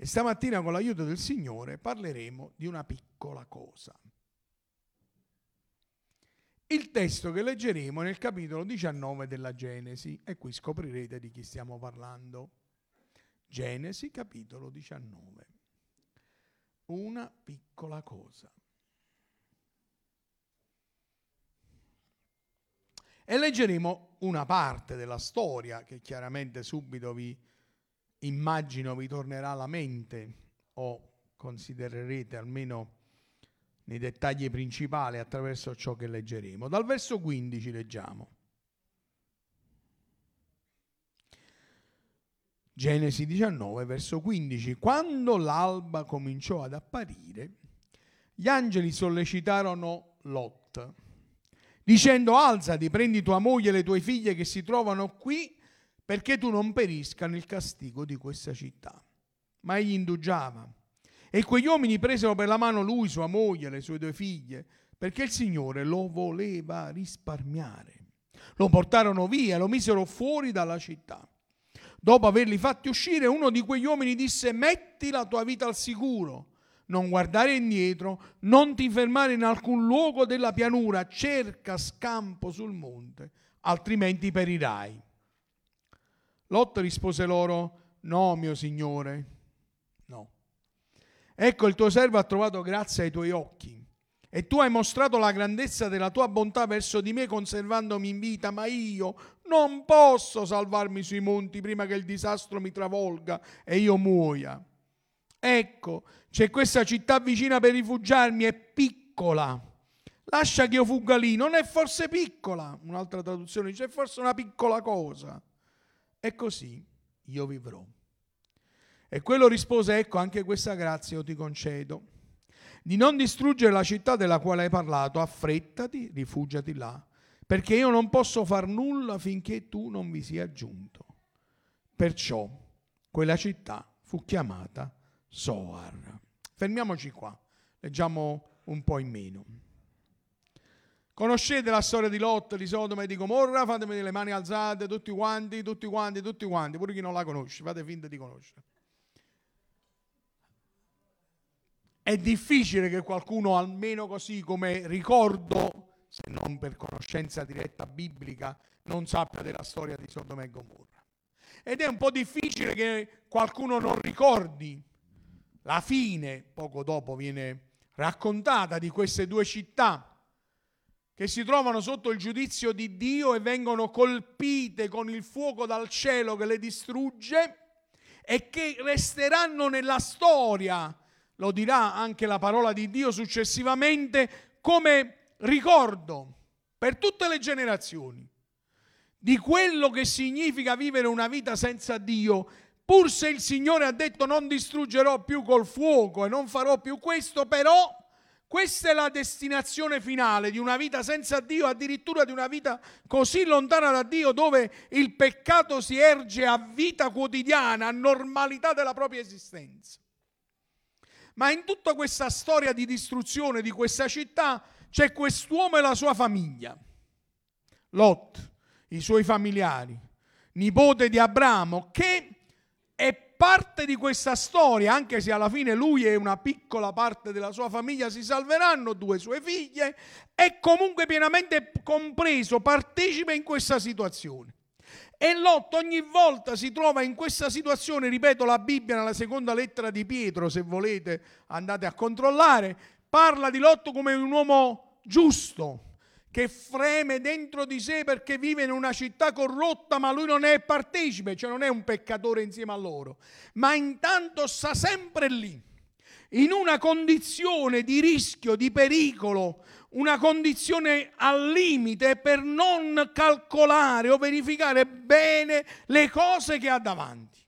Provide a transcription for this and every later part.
E stamattina con l'aiuto del Signore parleremo di una piccola cosa. Il testo che leggeremo è nel capitolo 19 della Genesi e qui scoprirete di chi stiamo parlando. Genesi capitolo 19. Una piccola cosa. E leggeremo una parte della storia che chiaramente subito vi immagino vi tornerà alla mente o considererete almeno nei dettagli principali attraverso ciò che leggeremo. Dal verso 15 leggiamo. Genesi 19, verso 15. Quando l'alba cominciò ad apparire, gli angeli sollecitarono Lot, dicendo alzati, prendi tua moglie e le tue figlie che si trovano qui, perché tu non perisca nel castigo di questa città. Ma egli indugiava e quegli uomini presero per la mano lui, sua moglie, le sue due figlie, perché il Signore lo voleva risparmiare. Lo portarono via, lo misero fuori dalla città. Dopo averli fatti uscire, uno di quegli uomini disse, metti la tua vita al sicuro, non guardare indietro, non ti fermare in alcun luogo della pianura, cerca scampo sul monte, altrimenti perirai. Lot rispose loro, no, mio Signore, no. Ecco, il tuo servo ha trovato grazia ai tuoi occhi. E tu hai mostrato la grandezza della tua bontà verso di me conservandomi in vita, ma io non posso salvarmi sui monti prima che il disastro mi travolga e io muoia. Ecco, c'è questa città vicina per rifugiarmi, è piccola. Lascia che io fugga lì, non è forse piccola. Un'altra traduzione dice, è forse una piccola cosa. E così io vivrò. E quello rispose, ecco anche questa grazia io ti concedo, di non distruggere la città della quale hai parlato, affrettati, rifugiati là, perché io non posso far nulla finché tu non vi sia giunto. Perciò quella città fu chiamata Soar. Fermiamoci qua, leggiamo un po' in meno. Conoscete la storia di Lot, di Sodoma e di Gomorra? Fatemi le mani alzate, tutti quanti, tutti quanti, tutti quanti, pure chi non la conosce, fate finta di conoscere. È difficile che qualcuno, almeno così come ricordo, se non per conoscenza diretta biblica, non sappia della storia di Sodoma e Gomorra. Ed è un po' difficile che qualcuno non ricordi la fine, poco dopo viene raccontata, di queste due città che si trovano sotto il giudizio di Dio e vengono colpite con il fuoco dal cielo che le distrugge e che resteranno nella storia lo dirà anche la parola di Dio successivamente, come ricordo per tutte le generazioni di quello che significa vivere una vita senza Dio. Pur se il Signore ha detto non distruggerò più col fuoco e non farò più questo, però questa è la destinazione finale di una vita senza Dio, addirittura di una vita così lontana da Dio, dove il peccato si erge a vita quotidiana, a normalità della propria esistenza. Ma in tutta questa storia di distruzione di questa città c'è quest'uomo e la sua famiglia. Lot, i suoi familiari, nipote di Abramo, che parte di questa storia, anche se alla fine lui e una piccola parte della sua famiglia si salveranno, due sue figlie, è comunque pienamente compreso, partecipa in questa situazione. E Lot ogni volta si trova in questa situazione, ripeto la Bibbia nella seconda lettera di Pietro, se volete andate a controllare, parla di Lot come un uomo giusto, che freme dentro di sé perché vive in una città corrotta, ma lui non è partecipe, cioè non è un peccatore insieme a loro, ma intanto sta sempre lì, in una condizione di rischio, di pericolo, una condizione al limite per non calcolare o verificare bene le cose che ha davanti.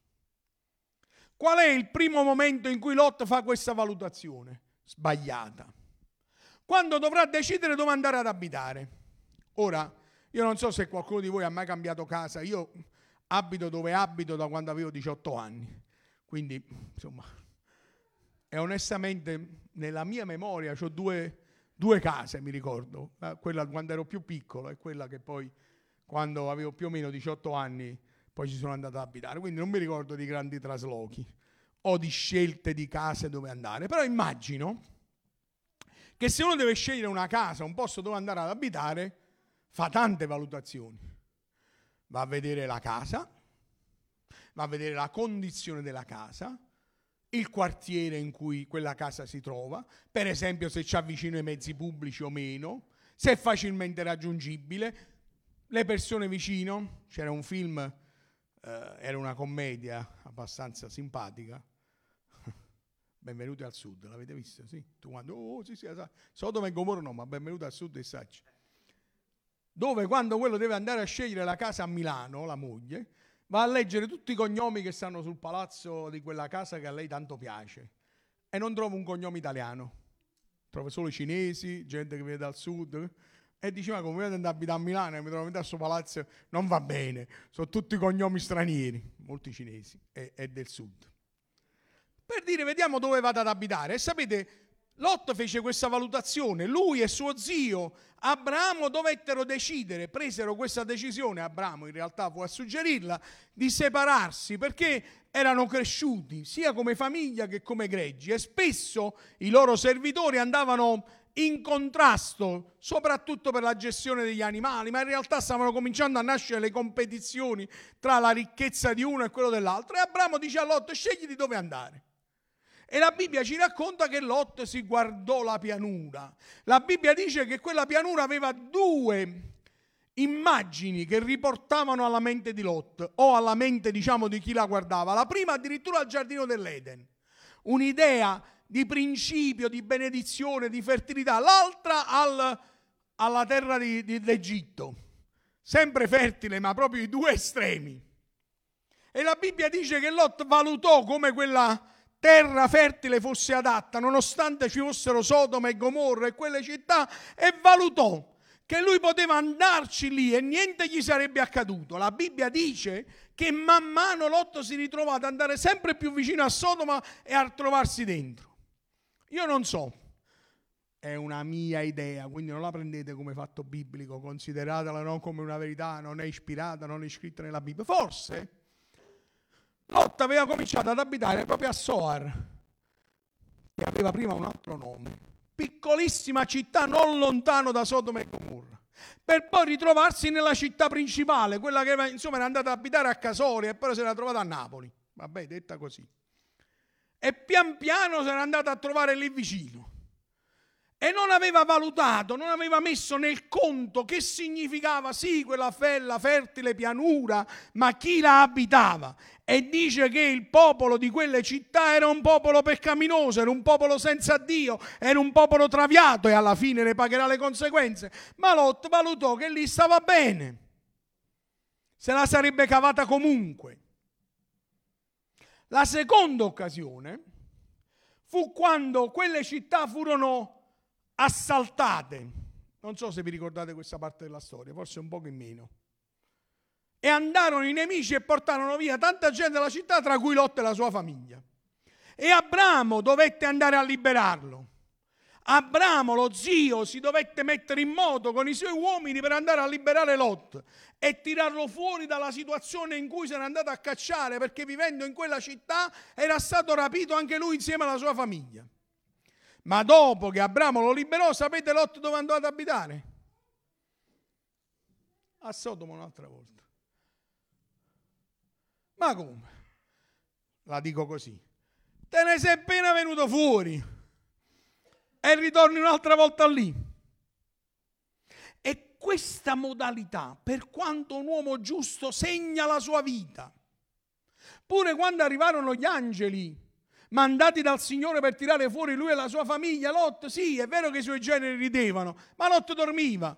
Qual è il primo momento in cui Lot fa questa valutazione? Sbagliata. Quando dovrà decidere dove andare ad abitare. Ora, io non so se qualcuno di voi ha mai cambiato casa, io abito dove abito da quando avevo 18 anni, quindi insomma, e onestamente nella mia memoria ho due due case, mi ricordo, quella quando ero più piccolo e quella che poi quando avevo più o meno 18 anni poi ci sono andato ad abitare, quindi non mi ricordo di grandi traslochi. o di scelte di case dove andare. Però immagino che se uno deve scegliere una casa, un posto dove andare ad abitare, fa tante valutazioni. Va a vedere la casa, va a vedere la condizione della casa, il quartiere in cui quella casa si trova, per esempio se c'è vicino ai mezzi pubblici o meno, se è facilmente raggiungibile, le persone vicino. C'era un film, eh, era una commedia abbastanza simpatica. Benvenuti al sud, l'avete visto? Sì, tu quando, oh sì sì, Sodoma e Gomorra no, ma benvenuti al sud e Sacci. Dove quando quello deve andare a scegliere la casa a Milano, la moglie, va a leggere tutti i cognomi che stanno sul palazzo di quella casa che a lei tanto piace. E non trova un cognome italiano, trova solo cinesi, gente che viene dal sud. E diceva come vedete andare a abitare a Milano e mi trovo a questo palazzo, non va bene, sono tutti cognomi stranieri, molti cinesi e, e del sud. Per dire vediamo dove vado ad abitare e sapete Lot fece questa valutazione, lui e suo zio Abramo dovettero decidere, presero questa decisione, Abramo in realtà fu a suggerirla, di separarsi perché erano cresciuti sia come famiglia che come greggi e spesso i loro servitori andavano in contrasto, soprattutto per la gestione degli animali, ma in realtà stavano cominciando a nascere le competizioni tra la ricchezza di uno e quello dell'altro e Abramo dice a Lot scegli di dove andare. E la Bibbia ci racconta che Lot si guardò la pianura. La Bibbia dice che quella pianura aveva due immagini che riportavano alla mente di Lot o alla mente diciamo di chi la guardava. La prima addirittura al giardino dell'Eden. Un'idea di principio, di benedizione, di fertilità. L'altra al, alla terra di, di, d'Egitto. Sempre fertile, ma proprio i due estremi. E la Bibbia dice che Lot valutò come quella terra fertile fosse adatta, nonostante ci fossero Sodoma e Gomorra e quelle città, e valutò che lui poteva andarci lì e niente gli sarebbe accaduto. La Bibbia dice che man mano Lot si ritrovò ad andare sempre più vicino a Sodoma e a trovarsi dentro. Io non so, è una mia idea, quindi non la prendete come fatto biblico, consideratela non come una verità, non è ispirata, non è scritta nella Bibbia. Forse Lot aveva cominciato ad abitare proprio a Soar, che aveva prima un altro nome, piccolissima città non lontano da Sodoma e Gomorra, per poi ritrovarsi nella città principale, quella che insomma era andata ad abitare a Casoria e poi si era trovata a Napoli. Vabbè, detta così. E pian piano si era andata a trovare lì vicino e non aveva valutato, non aveva messo nel conto che significava sì quella fella fertile pianura, ma chi la abitava. E dice che il popolo di quelle città era un popolo peccaminoso, era un popolo senza Dio, era un popolo traviato e alla fine ne pagherà le conseguenze. Ma Lot valutò che lì stava bene, se la sarebbe cavata comunque. La seconda occasione fu quando quelle città furono assaltate. Non so se vi ricordate questa parte della storia, forse un po' in meno. E andarono i nemici e portarono via tanta gente dalla città, tra cui Lot e la sua famiglia. E Abramo dovette andare a liberarlo. Abramo, lo zio, si dovette mettere in moto con i suoi uomini per andare a liberare Lot e tirarlo fuori dalla situazione in cui si era andato a cacciare perché vivendo in quella città era stato rapito anche lui insieme alla sua famiglia. Ma dopo che Abramo lo liberò, sapete Lot dove andò ad abitare? A Sodoma un'altra volta. Ma come? La dico così. Te ne sei appena venuto fuori e ritorni un'altra volta lì. E questa modalità, per quanto un uomo giusto segna la sua vita, pure quando arrivarono gli angeli mandati dal Signore per tirare fuori lui e la sua famiglia, Lot, sì, è vero che i suoi generi ridevano, ma Lot dormiva.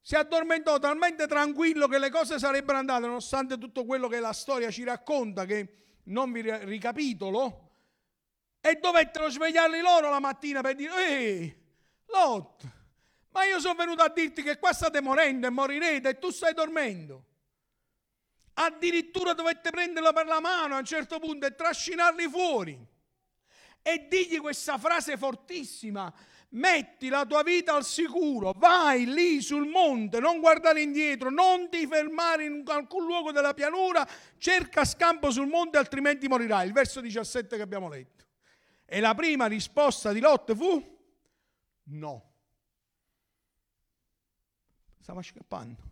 Si addormentò talmente tranquillo che le cose sarebbero andate, nonostante tutto quello che la storia ci racconta, che non vi ricapitolo, e dovettero svegliarli loro la mattina per dire, ehi, Lot, ma io sono venuto a dirti che qua state morendo e morirete e tu stai dormendo. Addirittura dovette prenderlo per la mano a un certo punto e trascinarli fuori e digli questa frase fortissima. Metti la tua vita al sicuro, vai lì sul monte, non guardare indietro, non ti fermare in alcun luogo della pianura, cerca scampo sul monte altrimenti morirai. Il verso 17 che abbiamo letto. E la prima risposta di Lot fu no. Stava scappando.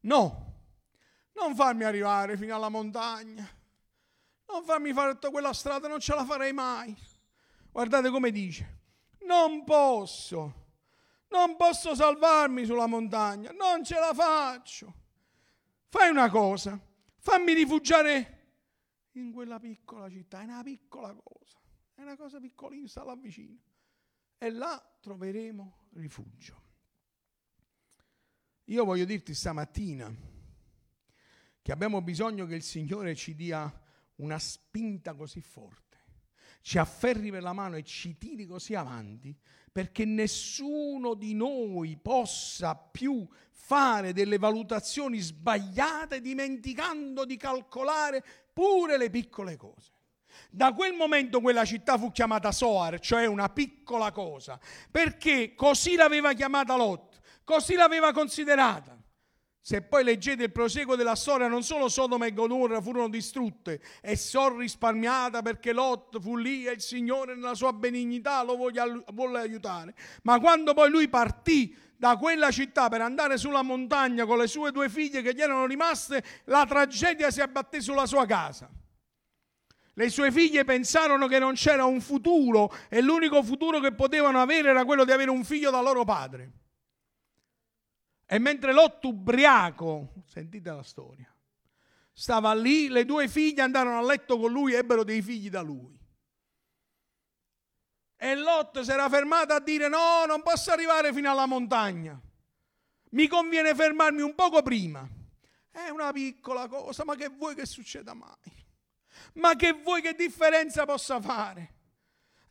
No, non farmi arrivare fino alla montagna. Non farmi fare tutta quella strada, non ce la farei mai. Guardate come dice non posso, non posso salvarmi sulla montagna, non ce la faccio. Fai una cosa, fammi rifugiare in quella piccola città, è una piccola cosa, è una cosa piccolina, là vicino. E là troveremo rifugio. Io voglio dirti stamattina che abbiamo bisogno che il Signore ci dia una spinta così forte ci afferri per la mano e ci tiri così avanti perché nessuno di noi possa più fare delle valutazioni sbagliate dimenticando di calcolare pure le piccole cose. Da quel momento quella città fu chiamata Soar, cioè una piccola cosa, perché così l'aveva chiamata Lot, così l'aveva considerata. Se poi leggete il proseguo della storia, non solo Sodoma e Gomorra furono distrutte e sono risparmiata perché Lot fu lì e il Signore nella sua benignità lo volle aiutare, ma quando poi lui partì da quella città per andare sulla montagna con le sue due figlie che gli erano rimaste, la tragedia si abbatté sulla sua casa. Le sue figlie pensarono che non c'era un futuro e l'unico futuro che potevano avere era quello di avere un figlio da loro padre. E mentre Lot ubriaco, sentite la storia, stava lì, le due figlie andarono a letto con lui e ebbero dei figli da lui. E Lot si era fermato a dire no, non posso arrivare fino alla montagna. Mi conviene fermarmi un poco prima. È una piccola cosa, ma che vuoi che succeda mai? Ma che vuoi che differenza possa fare?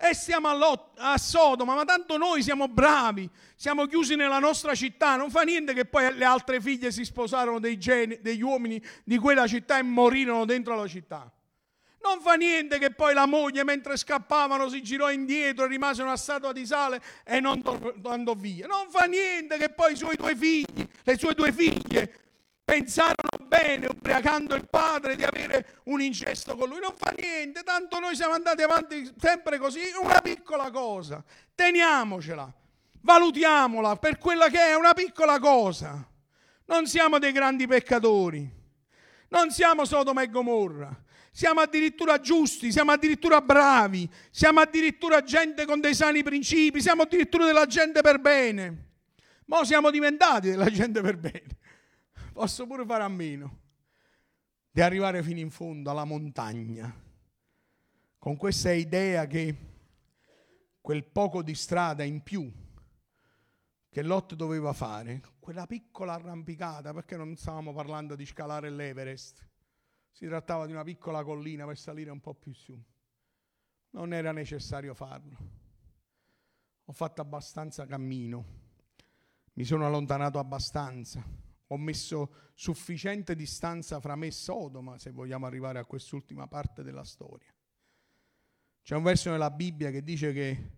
E stiamo a, Lot, a Sodoma, ma tanto noi siamo bravi, siamo chiusi nella nostra città, non fa niente che poi le altre figlie si sposarono dei geni, degli uomini di quella città e morirono dentro la città. Non fa niente che poi la moglie, mentre scappavano, si girò indietro e rimase una statua di sale e non andò via. Non fa niente che poi i suoi due figli, le sue due figlie, pensarono bene, ubriacando il padre, di avere un incesto con lui. Non fa niente, tanto noi siamo andati avanti sempre così, una piccola cosa. Teniamocela, valutiamola per quella che è una piccola cosa. Non siamo dei grandi peccatori, non siamo Sodoma e Gomorra. Siamo addirittura giusti, siamo addirittura bravi, siamo addirittura gente con dei sani principi, siamo addirittura della gente per bene. Ma siamo diventati della gente per bene posso pure fare a meno di arrivare fino in fondo alla montagna, con questa idea che quel poco di strada in più che Lot doveva fare, quella piccola arrampicata, perché non stavamo parlando di scalare l'Everest, si trattava di una piccola collina per salire un po' più su. Non era necessario farlo. Ho fatto abbastanza cammino, mi sono allontanato abbastanza ho messo sufficiente distanza fra me e Sodoma, se vogliamo arrivare a quest'ultima parte della storia. C'è un verso nella Bibbia che dice che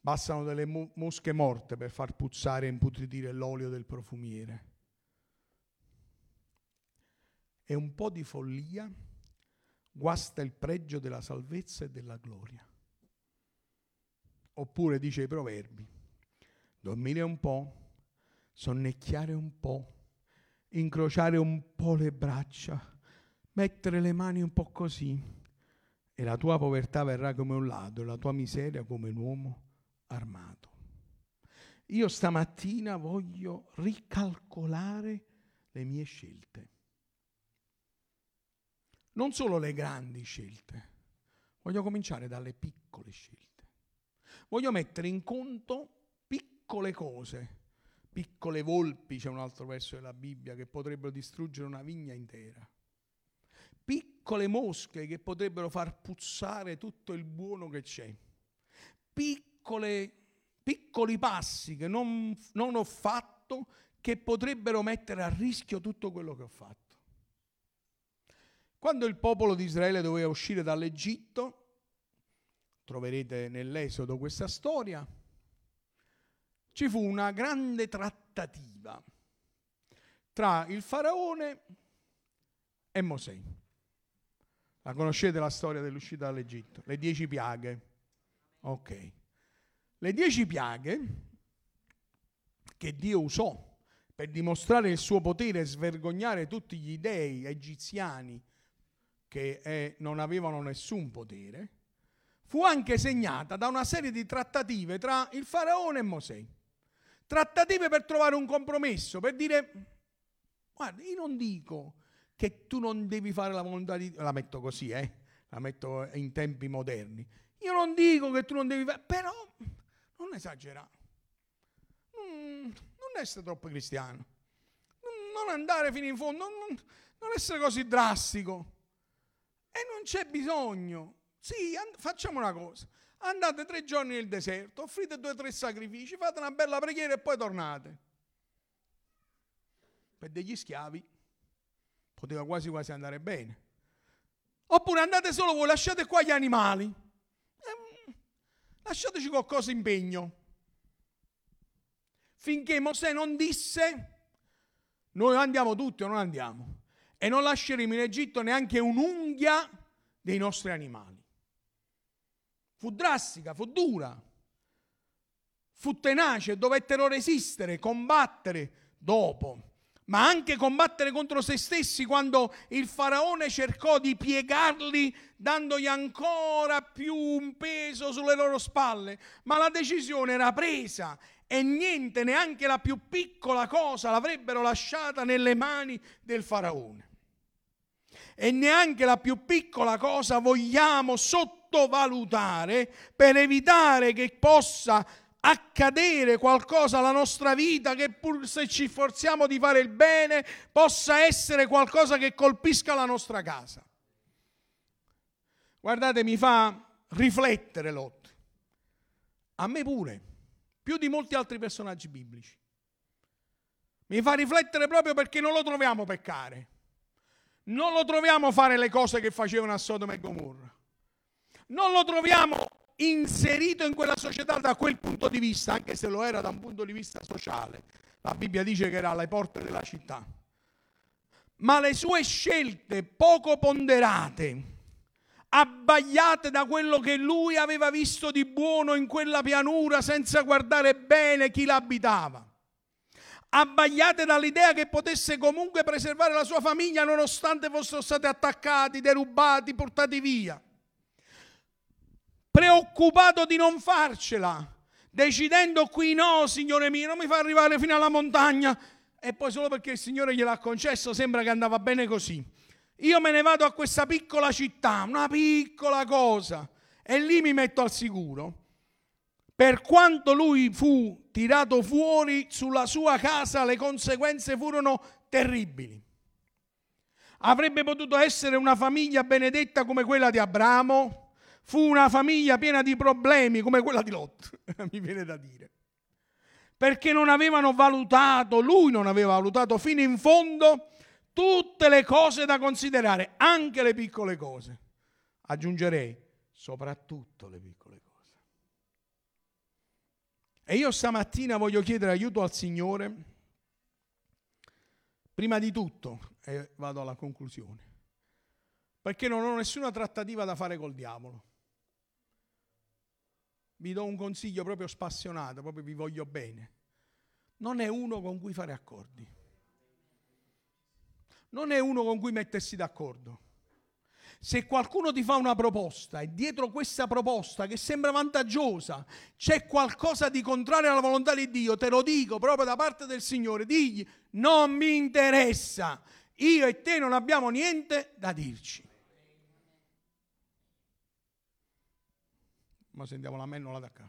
bastano delle mosche morte per far puzzare e imputridire l'olio del profumiere. E un po' di follia guasta il pregio della salvezza e della gloria. Oppure dice i proverbi, dormire un po', sonnecchiare un po', incrociare un po' le braccia, mettere le mani un po' così, e la tua povertà verrà come un ladro, la tua miseria come un uomo armato. Io stamattina voglio ricalcolare le mie scelte. Non solo le grandi scelte, voglio cominciare dalle piccole scelte. Voglio mettere in conto piccole cose piccole volpi, c'è un altro verso della Bibbia, che potrebbero distruggere una vigna intera. Piccole mosche che potrebbero far puzzare tutto il buono che c'è. Piccole, piccoli passi che non, non ho fatto che potrebbero mettere a rischio tutto quello che ho fatto. Quando il popolo di Israele doveva uscire dall'Egitto, troverete nell'Esodo questa storia, ci fu una grande trattativa tra il faraone e Mosè. La conoscete la storia dell'uscita dall'Egitto? Le dieci piaghe. Ok. Le dieci piaghe che Dio usò per dimostrare il suo potere e svergognare tutti gli dei egiziani che eh, non avevano nessun potere, fu anche segnata da una serie di trattative tra il faraone e Mosè. Trattative per trovare un compromesso, per dire, guarda, io non dico che tu non devi fare la volontà di Dio, la metto così, eh? la metto in tempi moderni. Io non dico che tu non devi fare, però non esagerare. Non, non essere troppo cristiano. Non andare fino in fondo, non, non essere così drastico. E non c'è bisogno. Sì, and- facciamo una cosa. Andate tre giorni nel deserto, offrite due o tre sacrifici, fate una bella preghiera e poi tornate. Per degli schiavi poteva quasi quasi andare bene. Oppure andate solo voi, lasciate qua gli animali. Eh, lasciateci qualcosa impegno. Finché Mosè non disse, noi andiamo tutti o non andiamo. E non lasceremo in Egitto neanche un'unghia dei nostri animali. Fu drastica, fu dura, fu tenace, dovettero resistere, combattere dopo ma anche combattere contro se stessi quando il faraone cercò di piegarli dandogli ancora più un peso sulle loro spalle. Ma la decisione era presa e niente, neanche la più piccola cosa l'avrebbero lasciata nelle mani del faraone. E neanche la più piccola cosa vogliamo sottovalutare per evitare che possa accadere qualcosa alla nostra vita che pur se ci forziamo di fare il bene possa essere qualcosa che colpisca la nostra casa. Guardate, mi fa riflettere Lot. A me pure, più di molti altri personaggi biblici. Mi fa riflettere proprio perché non lo troviamo peccare. Non lo troviamo fare le cose che facevano a Sodoma e Gomorra. Non lo troviamo inserito in quella società da quel punto di vista, anche se lo era da un punto di vista sociale. La Bibbia dice che era alle porte della città. Ma le sue scelte poco ponderate, abbagliate da quello che lui aveva visto di buono in quella pianura senza guardare bene chi l'abitava, abbagliate dall'idea che potesse comunque preservare la sua famiglia nonostante fossero stati attaccati, derubati, portati via preoccupato di non farcela, decidendo qui no, Signore mio, non mi fa arrivare fino alla montagna e poi solo perché il Signore gliel'ha concesso sembra che andava bene così. Io me ne vado a questa piccola città, una piccola cosa, e lì mi metto al sicuro. Per quanto lui fu tirato fuori sulla sua casa, le conseguenze furono terribili. Avrebbe potuto essere una famiglia benedetta come quella di Abramo, fu una famiglia piena di problemi come quella di Lot, mi viene da dire. Perché non avevano valutato, lui non aveva valutato fino in fondo tutte le cose da considerare, anche le piccole cose. Aggiungerei, soprattutto le piccole cose. E io stamattina voglio chiedere aiuto al Signore, prima di tutto, e vado alla conclusione, perché non ho nessuna trattativa da fare col diavolo vi do un consiglio proprio spassionato, proprio vi voglio bene. Non è uno con cui fare accordi. Non è uno con cui mettersi d'accordo. Se qualcuno ti fa una proposta e dietro questa proposta che sembra vantaggiosa c'è qualcosa di contrario alla volontà di Dio, te lo dico proprio da parte del Signore, digli non mi interessa, io e te non abbiamo niente da dirci. Ma sentiamo la mennola da qua.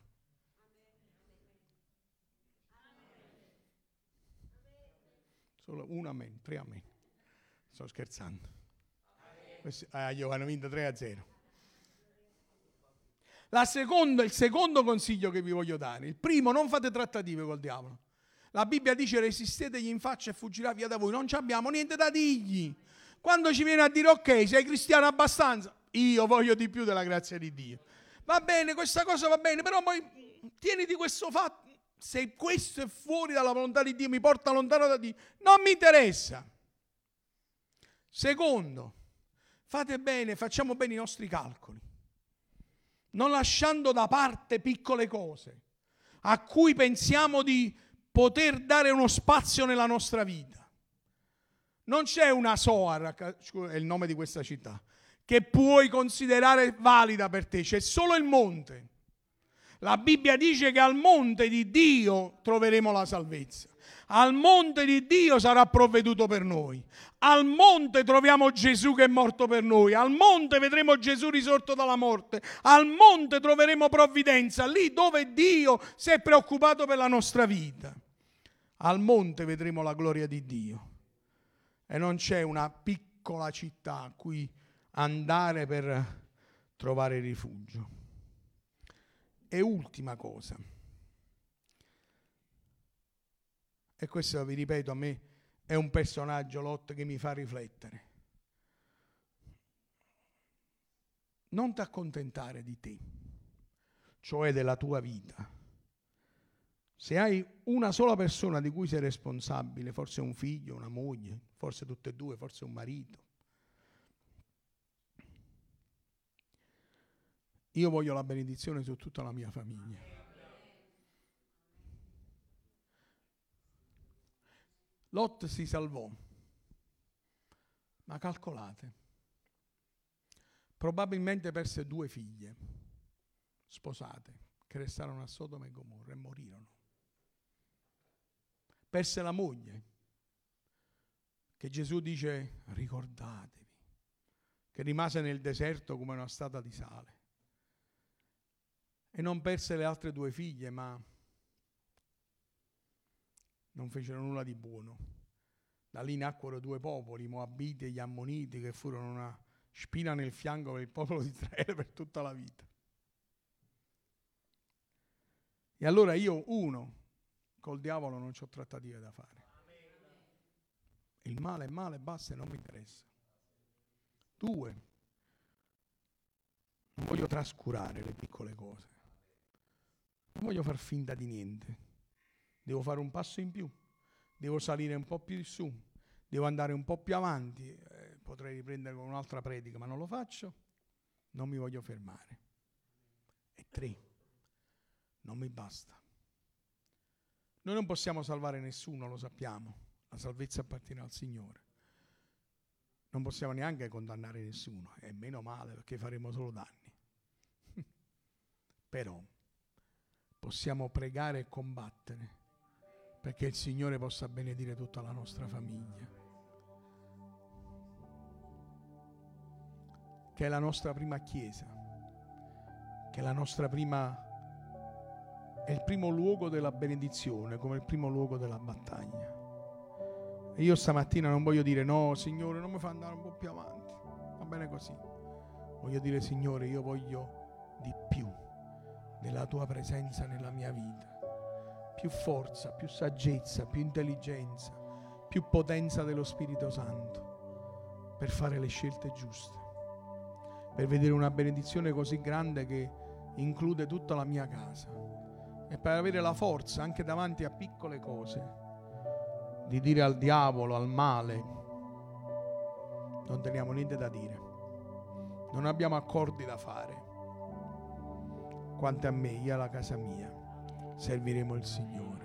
Solo un amen, tre amen. Sto scherzando. Ah, io hanno vinto 3 a 0. La seconda, il secondo consiglio che vi voglio dare. Il primo, non fate trattative col diavolo. La Bibbia dice resistetegli in faccia e fuggirà via da voi. Non abbiamo niente da dirgli. Quando ci viene a dire ok, sei cristiano abbastanza, io voglio di più della grazia di Dio va bene, questa cosa va bene, però poi tieniti questo fatto. se questo è fuori dalla volontà di Dio, mi porta lontano da Dio, non mi interessa. Secondo, fate bene, facciamo bene i nostri calcoli, non lasciando da parte piccole cose a cui pensiamo di poter dare uno spazio nella nostra vita. Non c'è una Soar, è il nome di questa città, che puoi considerare valida per te, c'è solo il monte. La Bibbia dice che al monte di Dio troveremo la salvezza. Al monte di Dio sarà provveduto per noi. Al monte troviamo Gesù che è morto per noi. Al monte vedremo Gesù risorto dalla morte. Al monte troveremo provvidenza, lì dove Dio si è preoccupato per la nostra vita. Al monte vedremo la gloria di Dio. E non c'è una piccola città a cui andare per trovare rifugio. E ultima cosa. E questo vi ripeto, a me è un personaggio Lot che mi fa riflettere. Non ti accontentare di te, cioè della tua vita. Se hai una sola persona di cui sei responsabile, forse un figlio, una moglie, forse tutte e due, forse un marito, io voglio la benedizione su tutta la mia famiglia. Lot si salvò, ma calcolate, probabilmente perse due figlie sposate che restarono a Sodoma e Gomorra e morirono. Perse la moglie, che Gesù dice ricordatevi, che rimase nel deserto come una stata di sale. E non perse le altre due figlie, ma non fecero nulla di buono. Da lì nacquero due popoli, i Moabiti e gli Ammoniti, che furono una spina nel fianco per il popolo di Israele per tutta la vita. E allora io, uno, col diavolo non ho trattative da fare. Il male è male, basta e non mi interessa. Due, non voglio trascurare le piccole cose. Non voglio far finta di niente. Devo fare un passo in più, devo salire un po' più in su, devo andare un po' più avanti. Eh, potrei riprendere con un'altra predica, ma non lo faccio. Non mi voglio fermare. E tre, non mi basta. Noi non possiamo salvare nessuno, lo sappiamo. La salvezza appartiene al Signore. Non possiamo neanche condannare nessuno, e meno male perché faremo solo danni. Però possiamo pregare e combattere perché il Signore possa benedire tutta la nostra famiglia. Che è la nostra prima chiesa, che è la nostra prima è il primo luogo della benedizione, come il primo luogo della battaglia. E io stamattina non voglio dire no, Signore, non mi fa andare un po' più avanti. Va bene così. Voglio dire, Signore, io voglio di più della tua presenza nella mia vita. Più forza, più saggezza, più intelligenza, più potenza dello Spirito Santo per fare le scelte giuste, per vedere una benedizione così grande che include tutta la mia casa. E per avere la forza anche davanti a piccole cose. Di dire al diavolo, al male, non teniamo niente da dire, non abbiamo accordi da fare. Quanto a me, io alla casa mia serviremo il Signore.